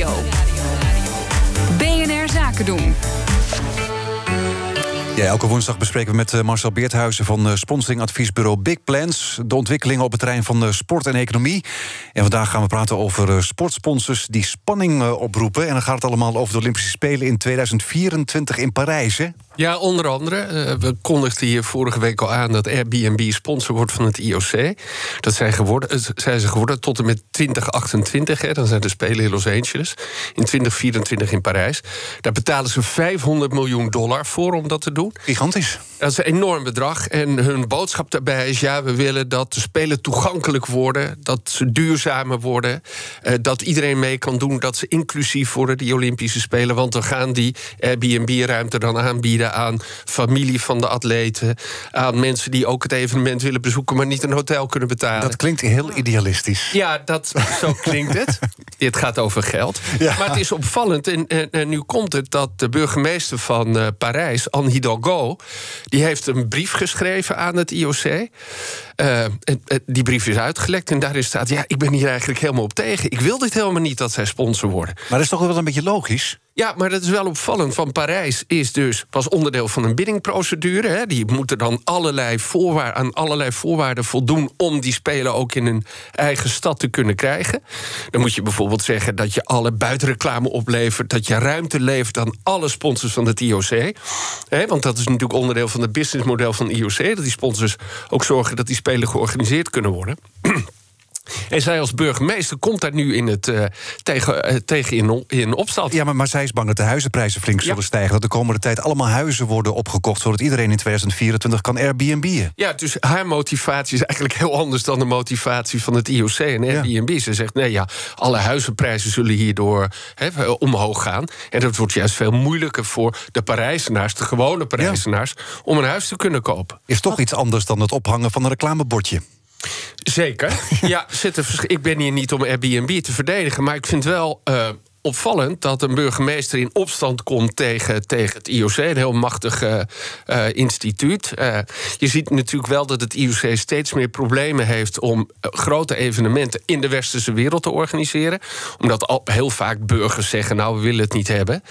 Nieuwsradio. BNR Zaken doen. Ja, elke woensdag bespreken we met eh, Marcel Beerthuizen van eh, sponsoringadviesbureau Big Plans. De ontwikkelingen op het terrein van eh, sport en economie. En vandaag gaan we praten over sportsponsors die spanning oproepen. En dan gaat het allemaal over de Olympische Spelen in 2024 in Parijs. Hè? Ja, onder andere. we kondigden hier vorige week al aan dat Airbnb sponsor wordt van het IOC. Dat zijn, geworden, zijn ze geworden tot en met 2028. Hè, dan zijn de Spelen in Los Angeles. In 2024 in Parijs. Daar betalen ze 500 miljoen dollar voor om dat te doen. Gigantisch. Dat is een enorm bedrag. En hun boodschap daarbij is: ja, we willen dat de spelen toegankelijk worden, dat ze duurzamer worden, eh, dat iedereen mee kan doen, dat ze inclusief worden, die Olympische Spelen. Want we gaan die Airbnb-ruimte dan aanbieden aan familie van de atleten, aan mensen die ook het evenement willen bezoeken, maar niet een hotel kunnen betalen. Dat klinkt heel idealistisch. Ja, dat, zo klinkt het. Dit gaat over geld. Maar het is opvallend, en, en, nu komt het dat de burgemeester van uh, Parijs, Anne Hidalgo, die heeft een brief geschreven aan het IOC. Eh, die brief is uitgelekt en daarin staat: Ja, ik ben hier eigenlijk helemaal op tegen. Ik wil dit helemaal niet dat zij sponsor worden. Maar dat is toch wel een beetje logisch? Ja, maar dat is wel opvallend. Van Parijs is dus was onderdeel van een biddingprocedure. Hè. Die moeten dan allerlei voorwaarden, aan allerlei voorwaarden voldoen om die spelen ook in hun eigen stad te kunnen krijgen. Dan moet je bijvoorbeeld zeggen dat je alle buitenreclame oplevert, dat je ruimte levert aan alle sponsors van het IOC. Hè, want dat is natuurlijk onderdeel van het businessmodel van het IOC. Dat die sponsors ook zorgen dat die spelen georganiseerd kunnen worden. En zij als burgemeester komt daar nu in het, uh, tegen, uh, tegen in, in opstand. Ja, maar, maar zij is bang dat de huizenprijzen flink zullen stijgen. Dat de komende tijd allemaal huizen worden opgekocht... zodat iedereen in 2024 kan Airbnb'en. Ja, dus haar motivatie is eigenlijk heel anders... dan de motivatie van het IOC en Airbnb. Ze zegt, nee ja, alle huizenprijzen zullen hierdoor he, omhoog gaan. En dat wordt juist veel moeilijker voor de Parijzenaars... de gewone Parijzenaars, om een huis te kunnen kopen. Is toch iets anders dan het ophangen van een reclamebordje. Zeker. Ja, ik ben hier niet om Airbnb te verdedigen, maar ik vind wel. Uh, opvallend dat een burgemeester in opstand komt tegen, tegen het IOC, een heel machtig uh, instituut. Uh, je ziet natuurlijk wel dat het IOC steeds meer problemen heeft om grote evenementen in de westerse wereld te organiseren. Omdat al heel vaak burgers zeggen: Nou, we willen het niet hebben.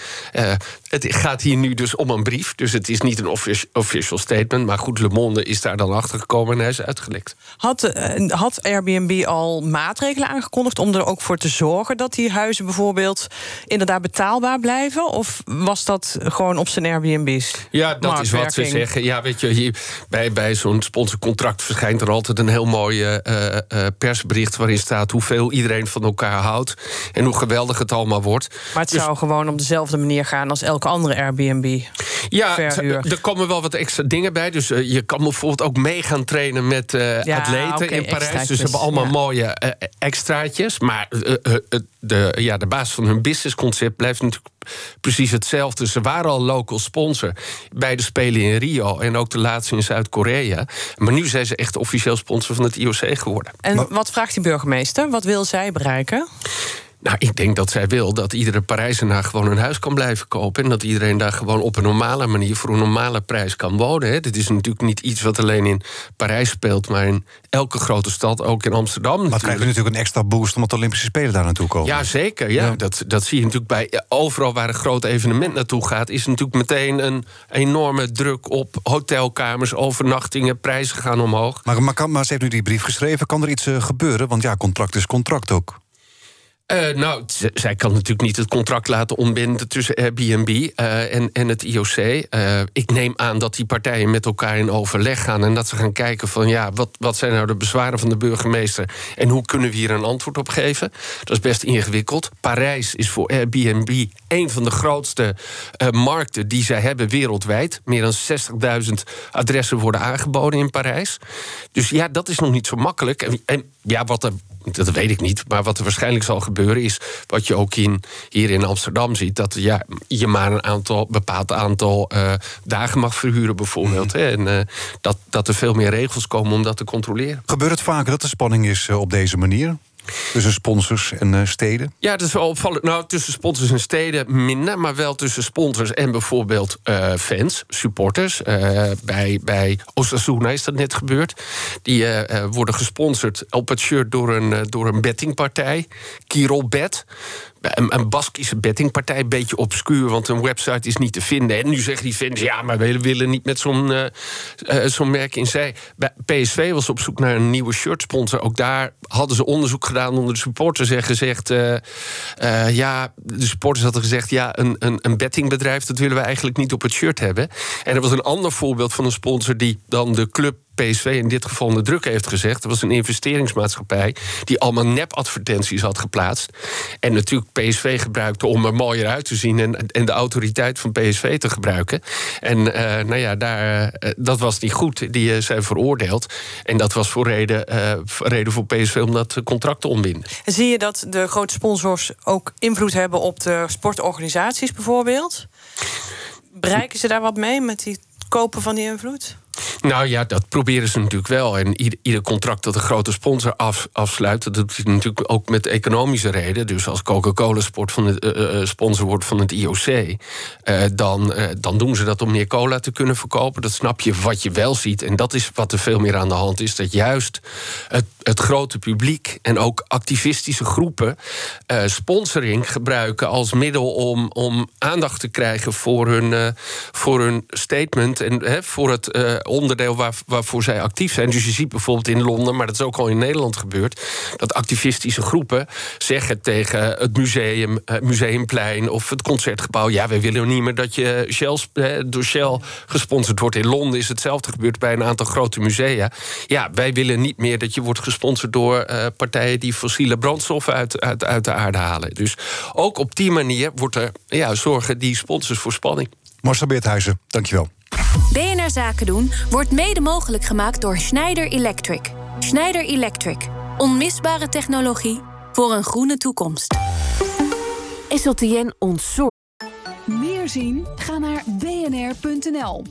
Het gaat hier nu dus om een brief, dus het is niet een official statement. Maar goed, Le Monde is daar dan achter gekomen en hij is uitgelekt. Had, had Airbnb al maatregelen aangekondigd om er ook voor te zorgen dat die huizen bijvoorbeeld inderdaad betaalbaar blijven? Of was dat gewoon op zijn Airbnb's? Ja, dat is wat ze zeggen. Ja, weet je, hier, bij, bij zo'n sponsorcontract verschijnt er altijd een heel mooi uh, persbericht waarin staat hoeveel iedereen van elkaar houdt en hoe geweldig het allemaal wordt. Maar het dus zou gewoon op dezelfde manier gaan als elke andere Airbnb. Ja, er komen wel wat extra dingen bij. Dus je kan bijvoorbeeld ook mee gaan trainen met atleten in Parijs. Dus ze hebben allemaal mooie extraatjes. Maar de, ja, de basis van hun businessconcept blijft natuurlijk precies hetzelfde. Ze waren al local sponsor bij de Spelen in Rio en ook de laatste in Zuid-Korea. Maar nu zijn ze echt officieel sponsor van het IOC geworden. En wat vraagt die burgemeester? Wat wil zij bereiken? Nou, ik denk dat zij wil dat iedere Parijzenaar gewoon een huis kan blijven kopen. En dat iedereen daar gewoon op een normale manier voor een normale prijs kan wonen. Hè. Dit is natuurlijk niet iets wat alleen in Parijs speelt, maar in elke grote stad, ook in Amsterdam. Maar krijgen we natuurlijk een extra boost omdat de Olympische Spelen daar naartoe komen. Ja, zeker. Ja. Dat, dat zie je natuurlijk bij overal waar een groot evenement naartoe gaat, is natuurlijk meteen een enorme druk op hotelkamers, overnachtingen, prijzen gaan omhoog. Maar, maar, maar ze heeft nu die brief geschreven. Kan er iets uh, gebeuren? Want ja, contract is contract ook. Uh, nou, zij kan natuurlijk niet het contract laten ontbinden tussen Airbnb uh, en, en het IOC. Uh, ik neem aan dat die partijen met elkaar in overleg gaan en dat ze gaan kijken van ja, wat, wat zijn nou de bezwaren van de burgemeester en hoe kunnen we hier een antwoord op geven? Dat is best ingewikkeld. Parijs is voor Airbnb een van de grootste markten die zij hebben wereldwijd. Meer dan 60.000 adressen worden aangeboden in Parijs. Dus ja, dat is nog niet zo makkelijk. En, en ja, wat er dat weet ik niet. Maar wat er waarschijnlijk zal gebeuren is wat je ook in, hier in Amsterdam ziet: dat ja, je maar een aantal, bepaald aantal uh, dagen mag verhuren, bijvoorbeeld. Hè, en uh, dat, dat er veel meer regels komen om dat te controleren. Gebeurt het vaker dat er spanning is uh, op deze manier? Tussen sponsors en uh, steden? Ja, dat is wel opvallend. Nou, tussen sponsors en steden minder, maar wel tussen sponsors en bijvoorbeeld uh, fans, supporters. Uh, bij, bij Osasuna is dat net gebeurd. Die worden gesponsord op het shirt door een, door een bettingpartij, Kirol Bet een, Baskische bettingpartij, een beetje obscuur, want een website is niet te vinden. En nu zeggen die fans, ja, maar we willen niet met zo'n uh, uh, zo'n merk in zij. PSV was op zoek naar een nieuwe shirtsponsor. Ook daar hadden ze onderzoek gedaan onder de supporters en gezegd... Uh, ja, de supporters hadden gezegd, ja, een, een, een bettingbedrijf... dat willen we eigenlijk niet op het shirt hebben. En er was een ander voorbeeld van een sponsor die dan de club PSV in dit geval de druk heeft gezegd. Er was een investeringsmaatschappij die allemaal nep-advertenties had geplaatst. En natuurlijk PSV gebruikte om er mooier uit te zien en, en de autoriteit van PSV te gebruiken. En uh, nou ja, daar, uh, dat was niet goed. Die uh, zijn veroordeeld. En dat was voor reden, reden voor PSV om dat contract te ontbinden. En zie je dat de grote sponsors ook invloed hebben op de sportorganisaties bijvoorbeeld? Bereiken ze daar wat mee met die kopen van die invloed? Nou ja, dat proberen ze natuurlijk wel. En ieder, ieder contract dat een grote sponsor af, afsluit, dat doet hij natuurlijk ook met economische reden. Dus als Coca-Cola uh, sponsor wordt van het IOC, dan, dan doen ze dat om meer cola te kunnen verkopen. Dat snap je. Wat je wel ziet, en dat is wat er veel meer aan de hand is, dat juist het, het grote publiek en ook activistische groepen sponsoring gebruiken als middel om, om aandacht te krijgen voor hun, voor hun statement en voor het onderdeel waar, waarvoor zij actief zijn. Dus je ziet bijvoorbeeld in Londen, maar dat is ook al in Nederland gebeurd, dat activistische groepen zeggen tegen het museum, museumplein of het concertgebouw: ja, wij willen niet meer dat je Shell, door Shell gesponsord wordt. In Londen is hetzelfde gebeurd bij een aantal grote musea. Ja, wij willen niet meer dat je wordt gesponsord door uh, partijen die fossiele brandstoffen uit, uit, uit de aarde halen. Dus ook op die manier wordt er ja, zorgen die sponsors voor spanning. Marcel Beerthuizen, dankjewel. BNR Zaken doen wordt mede mogelijk gemaakt door Schneider Electric. Schneider Electric. Onmisbare technologie voor een groene toekomst. SLTN ontzorgt. Meer zien? Ga naar bnr.nl.